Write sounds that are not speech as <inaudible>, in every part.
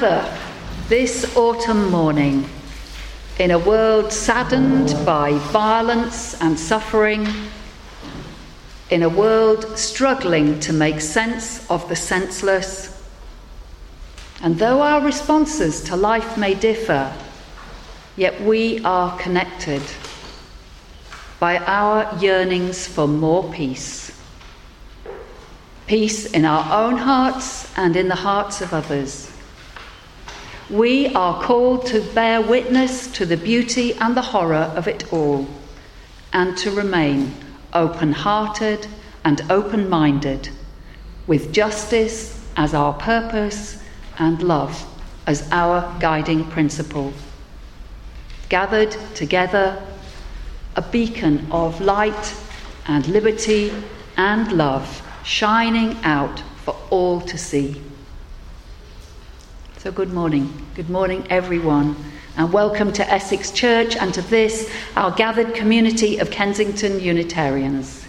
Gather this autumn morning in a world saddened by violence and suffering, in a world struggling to make sense of the senseless. And though our responses to life may differ, yet we are connected by our yearnings for more peace peace in our own hearts and in the hearts of others. We are called to bear witness to the beauty and the horror of it all, and to remain open hearted and open minded, with justice as our purpose and love as our guiding principle. Gathered together, a beacon of light and liberty and love shining out for all to see. So, good morning. Good morning, everyone, and welcome to Essex Church and to this, our gathered community of Kensington Unitarians.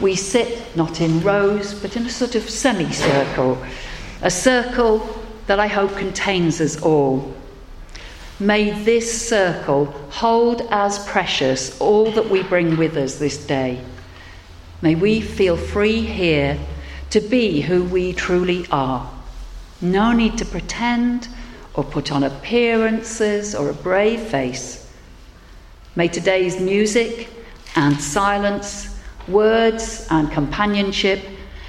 We sit not in rows, but in a sort of semicircle, a circle that I hope contains us all. May this circle hold as precious all that we bring with us this day May we feel free here to be who we truly are. No need to pretend or put on appearances or a brave face. May today's music and silence, words and companionship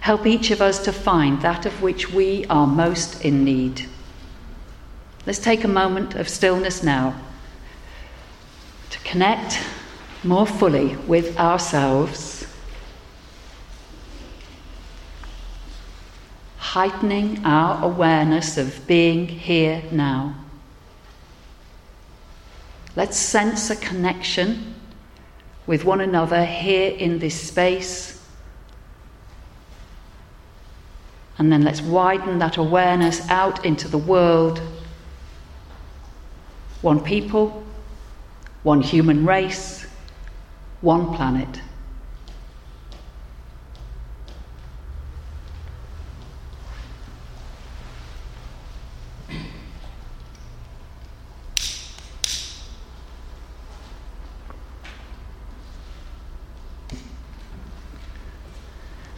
help each of us to find that of which we are most in need. Let's take a moment of stillness now to connect more fully with ourselves heightening our awareness of being here now. Let's sense a connection with one another here in this space. And then let's widen that awareness out into the world. One people, one human race, one planet.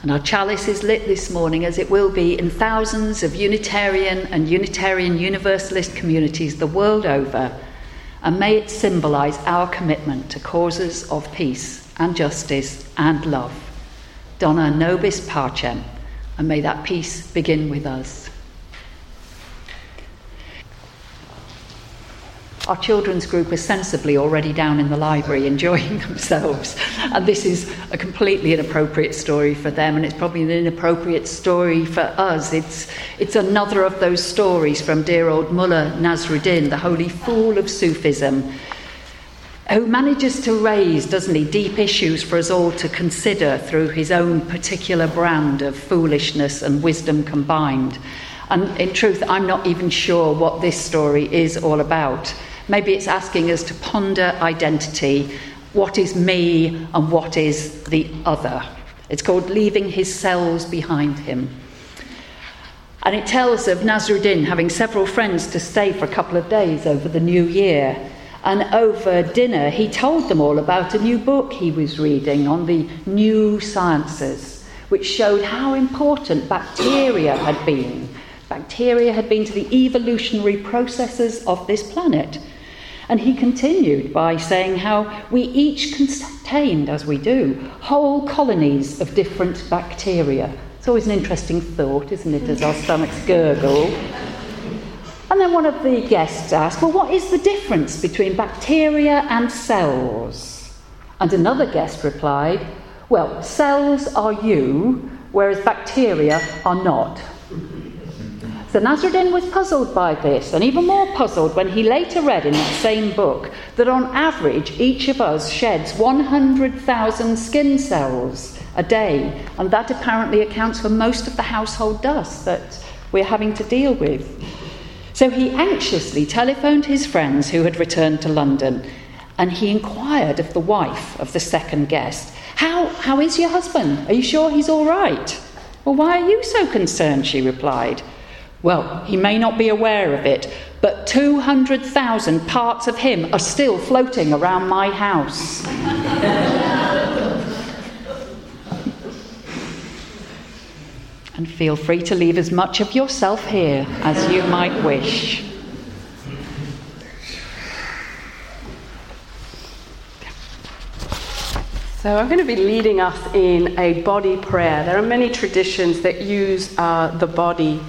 And our chalice is lit this morning, as it will be in thousands of Unitarian and Unitarian Universalist communities the world over. And may it symbolise our commitment to causes of peace and justice and love. Dona nobis pacem, and may that peace begin with us. Our children's group is sensibly already down in the library enjoying <laughs> themselves. And this is a completely inappropriate story for them, and it's probably an inappropriate story for us. It's, it's another of those stories from dear old Mullah Nasruddin, the holy fool of Sufism, who manages to raise, doesn't he, deep issues for us all to consider through his own particular brand of foolishness and wisdom combined. And in truth, I'm not even sure what this story is all about. Maybe it's asking us to ponder identity what is me and what is the other. It's called Leaving His Cells Behind Him. And it tells of Nasruddin having several friends to stay for a couple of days over the new year. And over dinner, he told them all about a new book he was reading on the new sciences, which showed how important bacteria had been. Bacteria had been to the evolutionary processes of this planet. And he continued by saying how we each contained, as we do, whole colonies of different bacteria. It's always an interesting thought, isn't it, as our stomachs gurgle. And then one of the guests asked, Well, what is the difference between bacteria and cells? And another guest replied, Well, cells are you, whereas bacteria are not. So Nasruddin was puzzled by this, and even more puzzled when he later read in that same book that on average each of us sheds 100,000 skin cells a day, and that apparently accounts for most of the household dust that we're having to deal with. So he anxiously telephoned his friends who had returned to London, and he inquired of the wife of the second guest, How, how is your husband? Are you sure he's all right? Well, why are you so concerned? She replied. Well, he may not be aware of it, but 200,000 parts of him are still floating around my house. and feel free to leave as much of yourself here as you might wish. So, I'm going to be leading us in a body prayer. There are many traditions that use uh, the body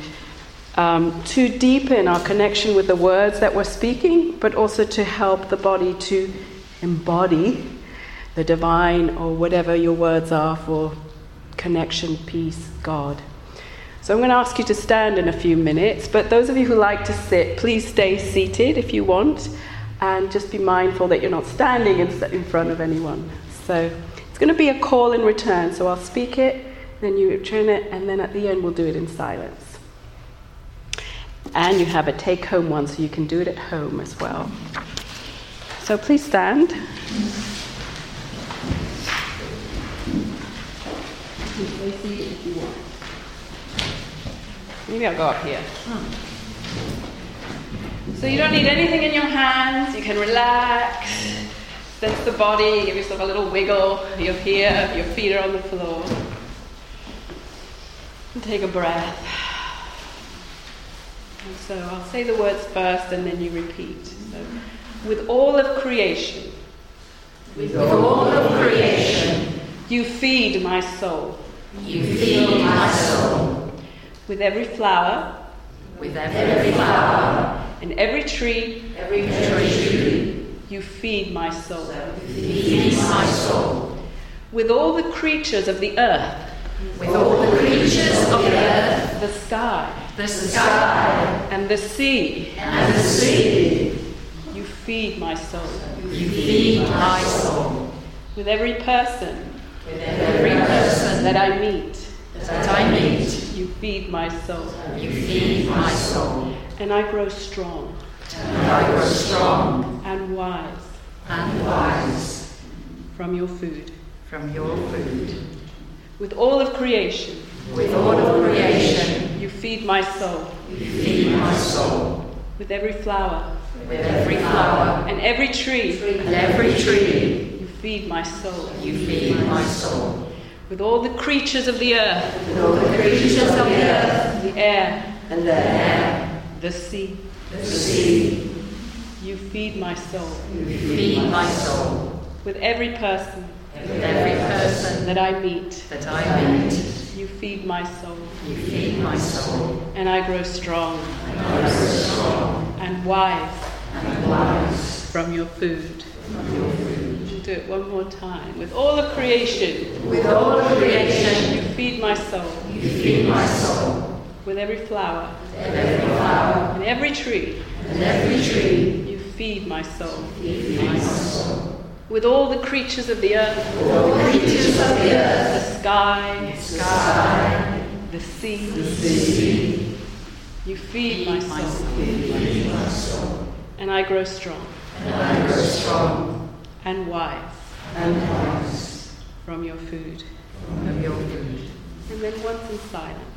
um, to deepen our connection with the words that we're speaking, but also to help the body to embody the divine or whatever your words are for connection, peace, God. So I'm going to ask you to stand in a few minutes, but those of you who like to sit, please stay seated if you want, and just be mindful that you're not standing in front of anyone. So it's going to be a call in return, so I'll speak it, then you return it, and then at the end we'll do it in silence. And you have a take home one, so you can do it at home as well. So please stand. Maybe I'll go up here. Hmm. So you don't need anything in your hands. You can relax, sense the body, give yourself a little wiggle. You're here, your feet are on the floor. And take a breath. And so I'll say the words first and then you repeat. So, with all of creation, with all of creation, you feed my soul. You feed my soul. With every flower, with every flower, and every tree, every tree, you feed my soul. You feed my soul. With all the creatures of the earth, with all the creatures of the earth, the sky, the sky, and the sea, and the sea. You feed my soul. You feed my soul. With every person, with every person that I meet, that I meet, you feed my soul. You feed my soul. And I grow strong. And I grow strong. And wise. And wise. From your food. From your food. With all of creation. With all of creation. You feed my soul. You feed my soul. With every flower. With every flower. And every tree. And every tree. You feed my soul. You feed my soul. With all the creatures of the earth. With all the creatures of the earth. The air. And the air. The sea. The sea. You feed my soul. You feed my soul. With every person. With every person that I meet. That I meet. You feed my soul. You feed my soul. And I grow strong. And I grow strong. And wise. And wise. From your food. From your food. Do it one more time. With all of creation. With all of creation. You feed my soul. You feed my soul. With every flower. And every flower. And every tree. And every tree. You feed my soul. You feed my soul. With all the creatures of the earth. All the creatures of the earth. The sky. The sky. The sea. The sea. You feed my soul. You feed my soul. And I grow strong. And I grow strong. And wise. And wise. From your food. From your food. And then once in silence.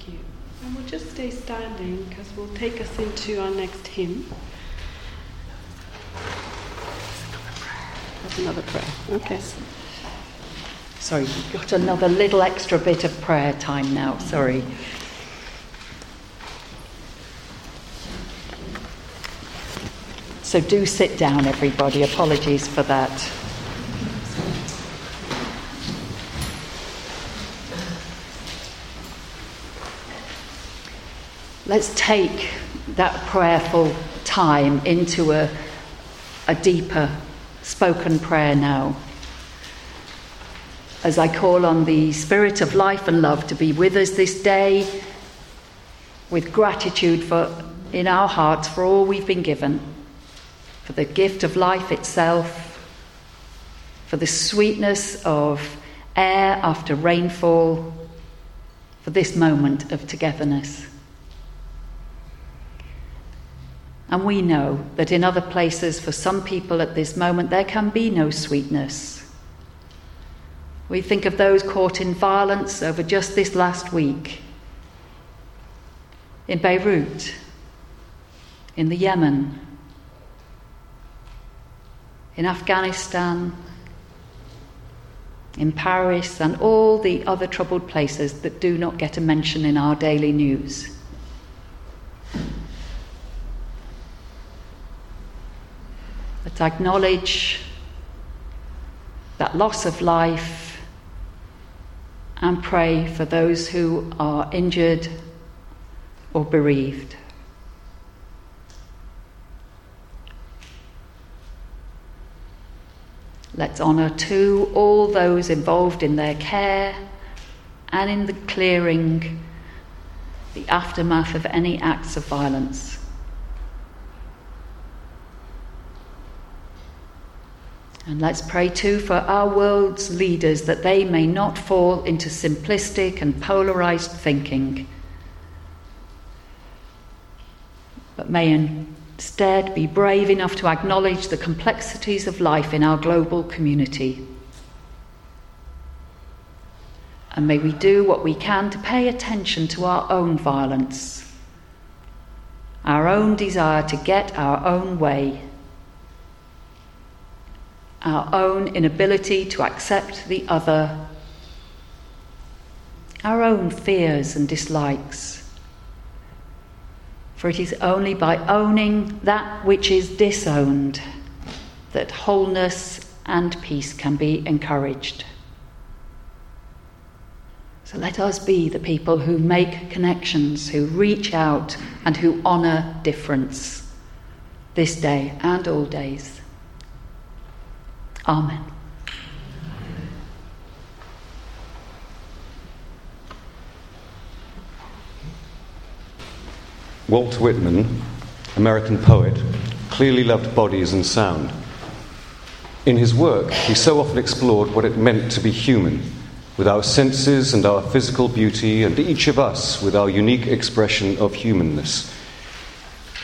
Thank you. And we'll just stay standing because we'll take us into our next hymn. That's another prayer. Okay. Sorry, we've got another little extra bit of prayer time now. Sorry. So do sit down, everybody. Apologies for that. Let's take that prayerful time into a, a deeper spoken prayer now. As I call on the Spirit of life and love to be with us this day, with gratitude for, in our hearts for all we've been given, for the gift of life itself, for the sweetness of air after rainfall, for this moment of togetherness. And we know that in other places, for some people at this moment, there can be no sweetness. We think of those caught in violence over just this last week in Beirut, in the Yemen, in Afghanistan, in Paris, and all the other troubled places that do not get a mention in our daily news. Let's acknowledge that loss of life and pray for those who are injured or bereaved. Let's honour too all those involved in their care and in the clearing, the aftermath of any acts of violence. And let's pray too for our world's leaders that they may not fall into simplistic and polarized thinking, but may instead be brave enough to acknowledge the complexities of life in our global community. And may we do what we can to pay attention to our own violence, our own desire to get our own way, our own inability to accept the other, our own fears and dislikes for it is only by owning that which is disowned that wholeness and peace can be encouraged. So let us be the people who make connections, who reach out, and who honour difference this day and all days. Amen. Walt Whitman, American poet, clearly loved bodies and sound. In his work, he so often explored what it meant to be human, with our senses and our physical beauty, and each of us with our unique expression of humanness.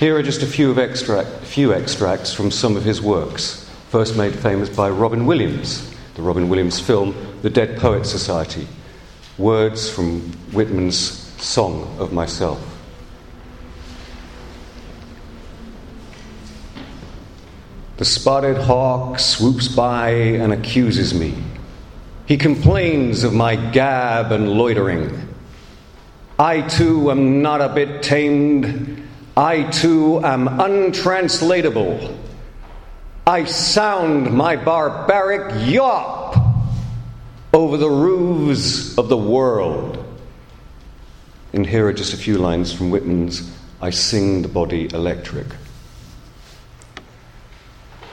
Here are just a few, extract, few extracts from some of his works, first made famous by Robin Williams, the Robin Williams film The Dead Poets Society. Words from Whitman's Song of Myself. The spotted hawk swoops by and accuses me. He complains of my gab and loitering. I too am not a bit tamed. I too am untranslatable. I sound my barbaric yawp over the roofs of the world. And here are just a few lines from Whitman's I Sing the Body Electric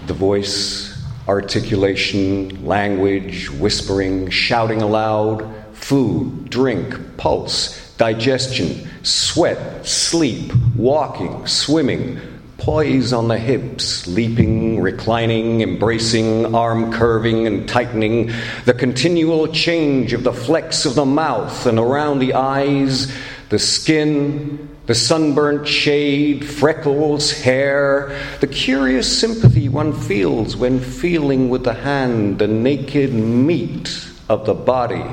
the voice, articulation, language, whispering, shouting aloud, food, drink, pulse, digestion, sweat, sleep, walking, swimming, poise on the hips, leaping, reclining, embracing, arm curving and tightening, the continual change of the flex of the mouth and around the eyes, the skin, the sunburnt shade, freckles, hair, the curious sympathy one feels when feeling with the hand the naked meat of the body,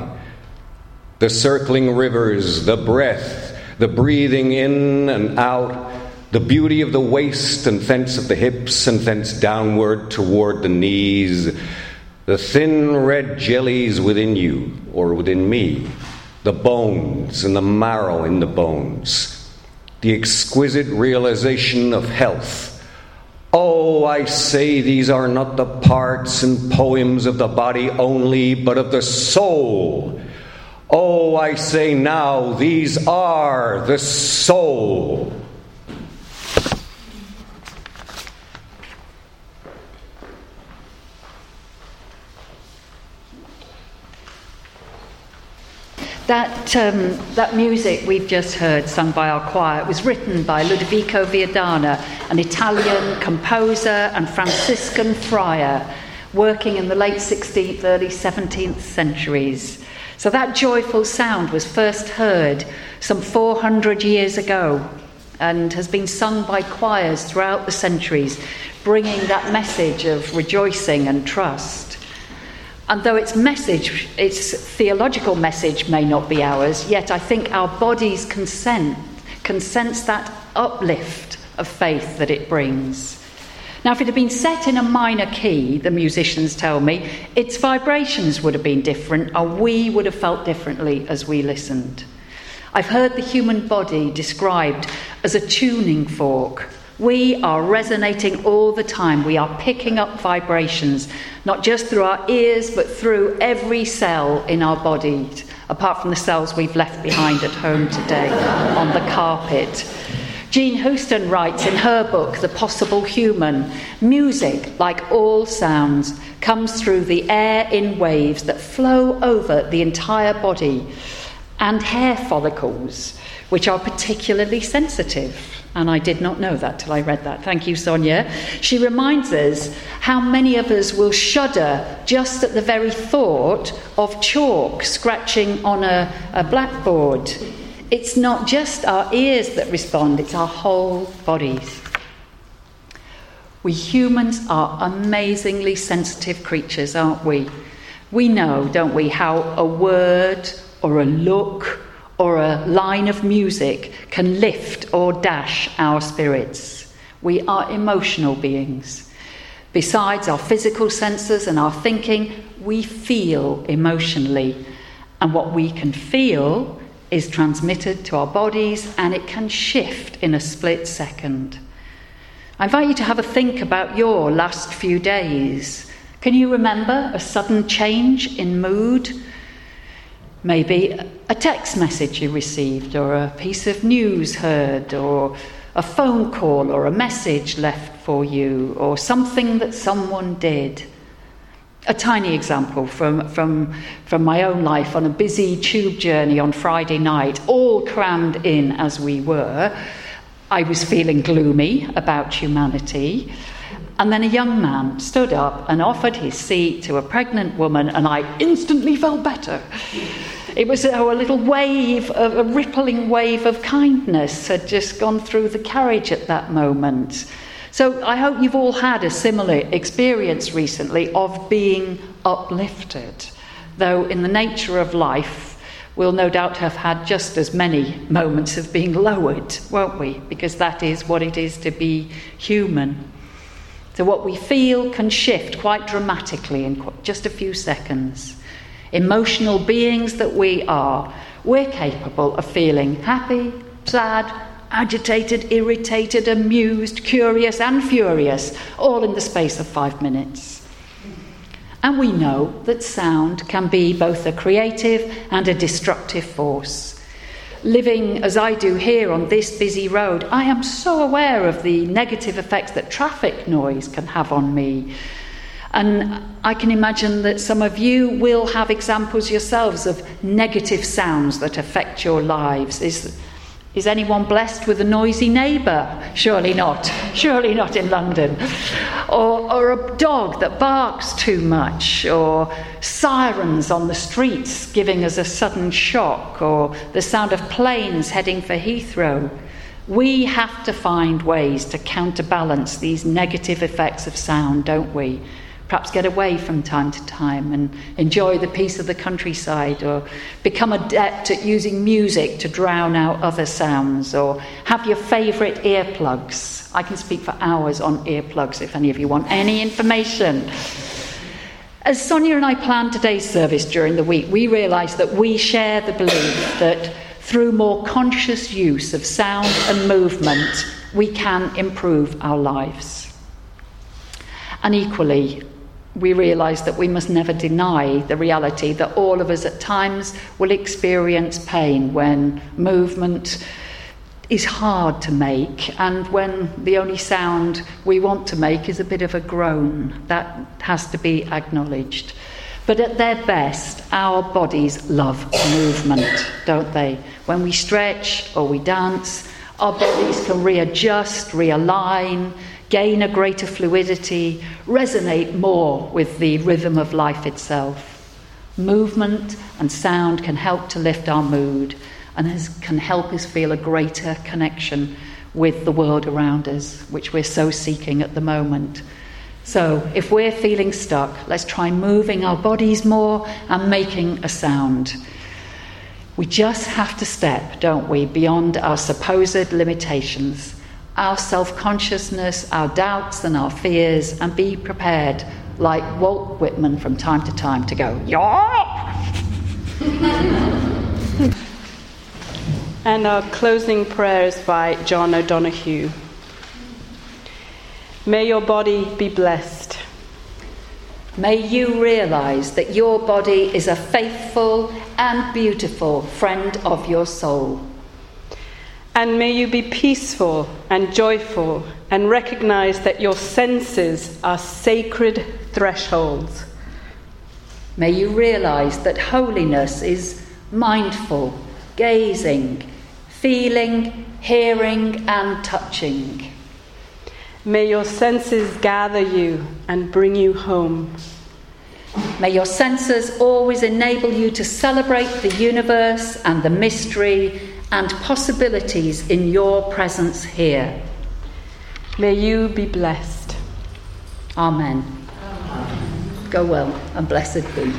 the circling rivers, the breath, the breathing in and out, the beauty of the waist and thence of the hips and thence downward toward the knees, the thin red jellies within you or within me, the bones and the marrow in the bones the exquisite realization of health. Oh, I say these are not the parts and poems of the body only, but of the soul. Oh, I say now, these are the soul. That, um, that music we've just heard sung by our choir was written by Ludovico Viadana, an Italian composer and Franciscan friar working in the late 16th, early 17th centuries. So that joyful sound was first heard some 400 years ago and has been sung by choirs throughout the centuries, bringing that message of rejoicing and trust. And though its message, its theological message may not be ours, yet I think our bodies consent, can sense that uplift of faith that it brings. Now, if it had been set in a minor key, the musicians tell me, its vibrations would have been different, and we would have felt differently as we listened. I've heard the human body described as a tuning fork we are resonating all the time. We are picking up vibrations, not just through our ears, but through every cell in our body, apart from the cells we've left behind at home today on the carpet. Jean Houston writes in her book, The Possible Human music, like all sounds, comes through the air in waves that flow over the entire body and hair follicles, which are particularly sensitive. And I did not know that till I read that. Thank you, Sonia. She reminds us how many of us will shudder just at the very thought of chalk scratching on a, a blackboard. It's not just our ears that respond, it's our whole bodies. We humans are amazingly sensitive creatures, aren't we? We know, don't we, how a word or a look or a line of music can lift or dash our spirits. We are emotional beings. Besides our physical senses and our thinking, we feel emotionally. And what we can feel is transmitted to our bodies and it can shift in a split second. I invite you to have a think about your last few days. Can you remember a sudden change in mood? Maybe a text message you received, or a piece of news heard, or a phone call, or a message left for you, or something that someone did. A tiny example from, from, from my own life on a busy tube journey on Friday night, all crammed in as we were. I was feeling gloomy about humanity. And then a young man stood up and offered his seat to a pregnant woman, and I instantly felt better. It was oh, a little wave, a rippling wave of kindness had just gone through the carriage at that moment. So I hope you've all had a similar experience recently of being uplifted, though in the nature of life, we'll no doubt have had just as many moments of being lowered, won't we? Because that is what it is to be human. So, what we feel can shift quite dramatically in just a few seconds. Emotional beings that we are, we're capable of feeling happy, sad, agitated, irritated, amused, curious, and furious, all in the space of five minutes. And we know that sound can be both a creative and a destructive force living as I do here on this busy road, I am so aware of the negative effects that traffic noise can have on me. And I can imagine that some of you will have examples yourselves of negative sounds that affect your lives. Is, is anyone blessed with a noisy neighbour? Surely not. Surely not in London. Or, or a dog that barks too much, or sirens on the streets giving us a sudden shock, or the sound of planes heading for Heathrow. We have to find ways to counterbalance these negative effects of sound, don't we? Perhaps get away from time to time and enjoy the peace of the countryside, or become adept at using music to drown out other sounds, or have your favourite earplugs. I can speak for hours on earplugs if any of you want any information. As Sonia and I planned today's service during the week, we realised that we share the belief that through more conscious use of sound and movement, we can improve our lives. And equally, we realise that we must never deny the reality that all of us at times will experience pain when movement is hard to make and when the only sound we want to make is a bit of a groan. That has to be acknowledged. But at their best, our bodies love movement, don't they? When we stretch or we dance, our bodies can readjust, realign, gain a greater fluidity, resonate more with the rhythm of life itself. Movement and sound can help to lift our mood and has, can help us feel a greater connection with the world around us, which we're so seeking at the moment. So, if we're feeling stuck, let's try moving our bodies more and making a sound. We just have to step, don't we, beyond our supposed limitations, our self consciousness, our doubts, and our fears, and be prepared, like Walt Whitman from time to time, to go, yeah! <laughs> and our closing prayer is by John O'Donoghue. May your body be blessed. May you realize that your body is a faithful and beautiful friend of your soul. And may you be peaceful and joyful and recognize that your senses are sacred thresholds. May you realize that holiness is mindful, gazing, feeling, hearing, and touching. May your senses gather you and bring you home. May your senses always enable you to celebrate the universe and the mystery and possibilities in your presence here. May you be blessed. Amen. Amen. Go well and blessed be.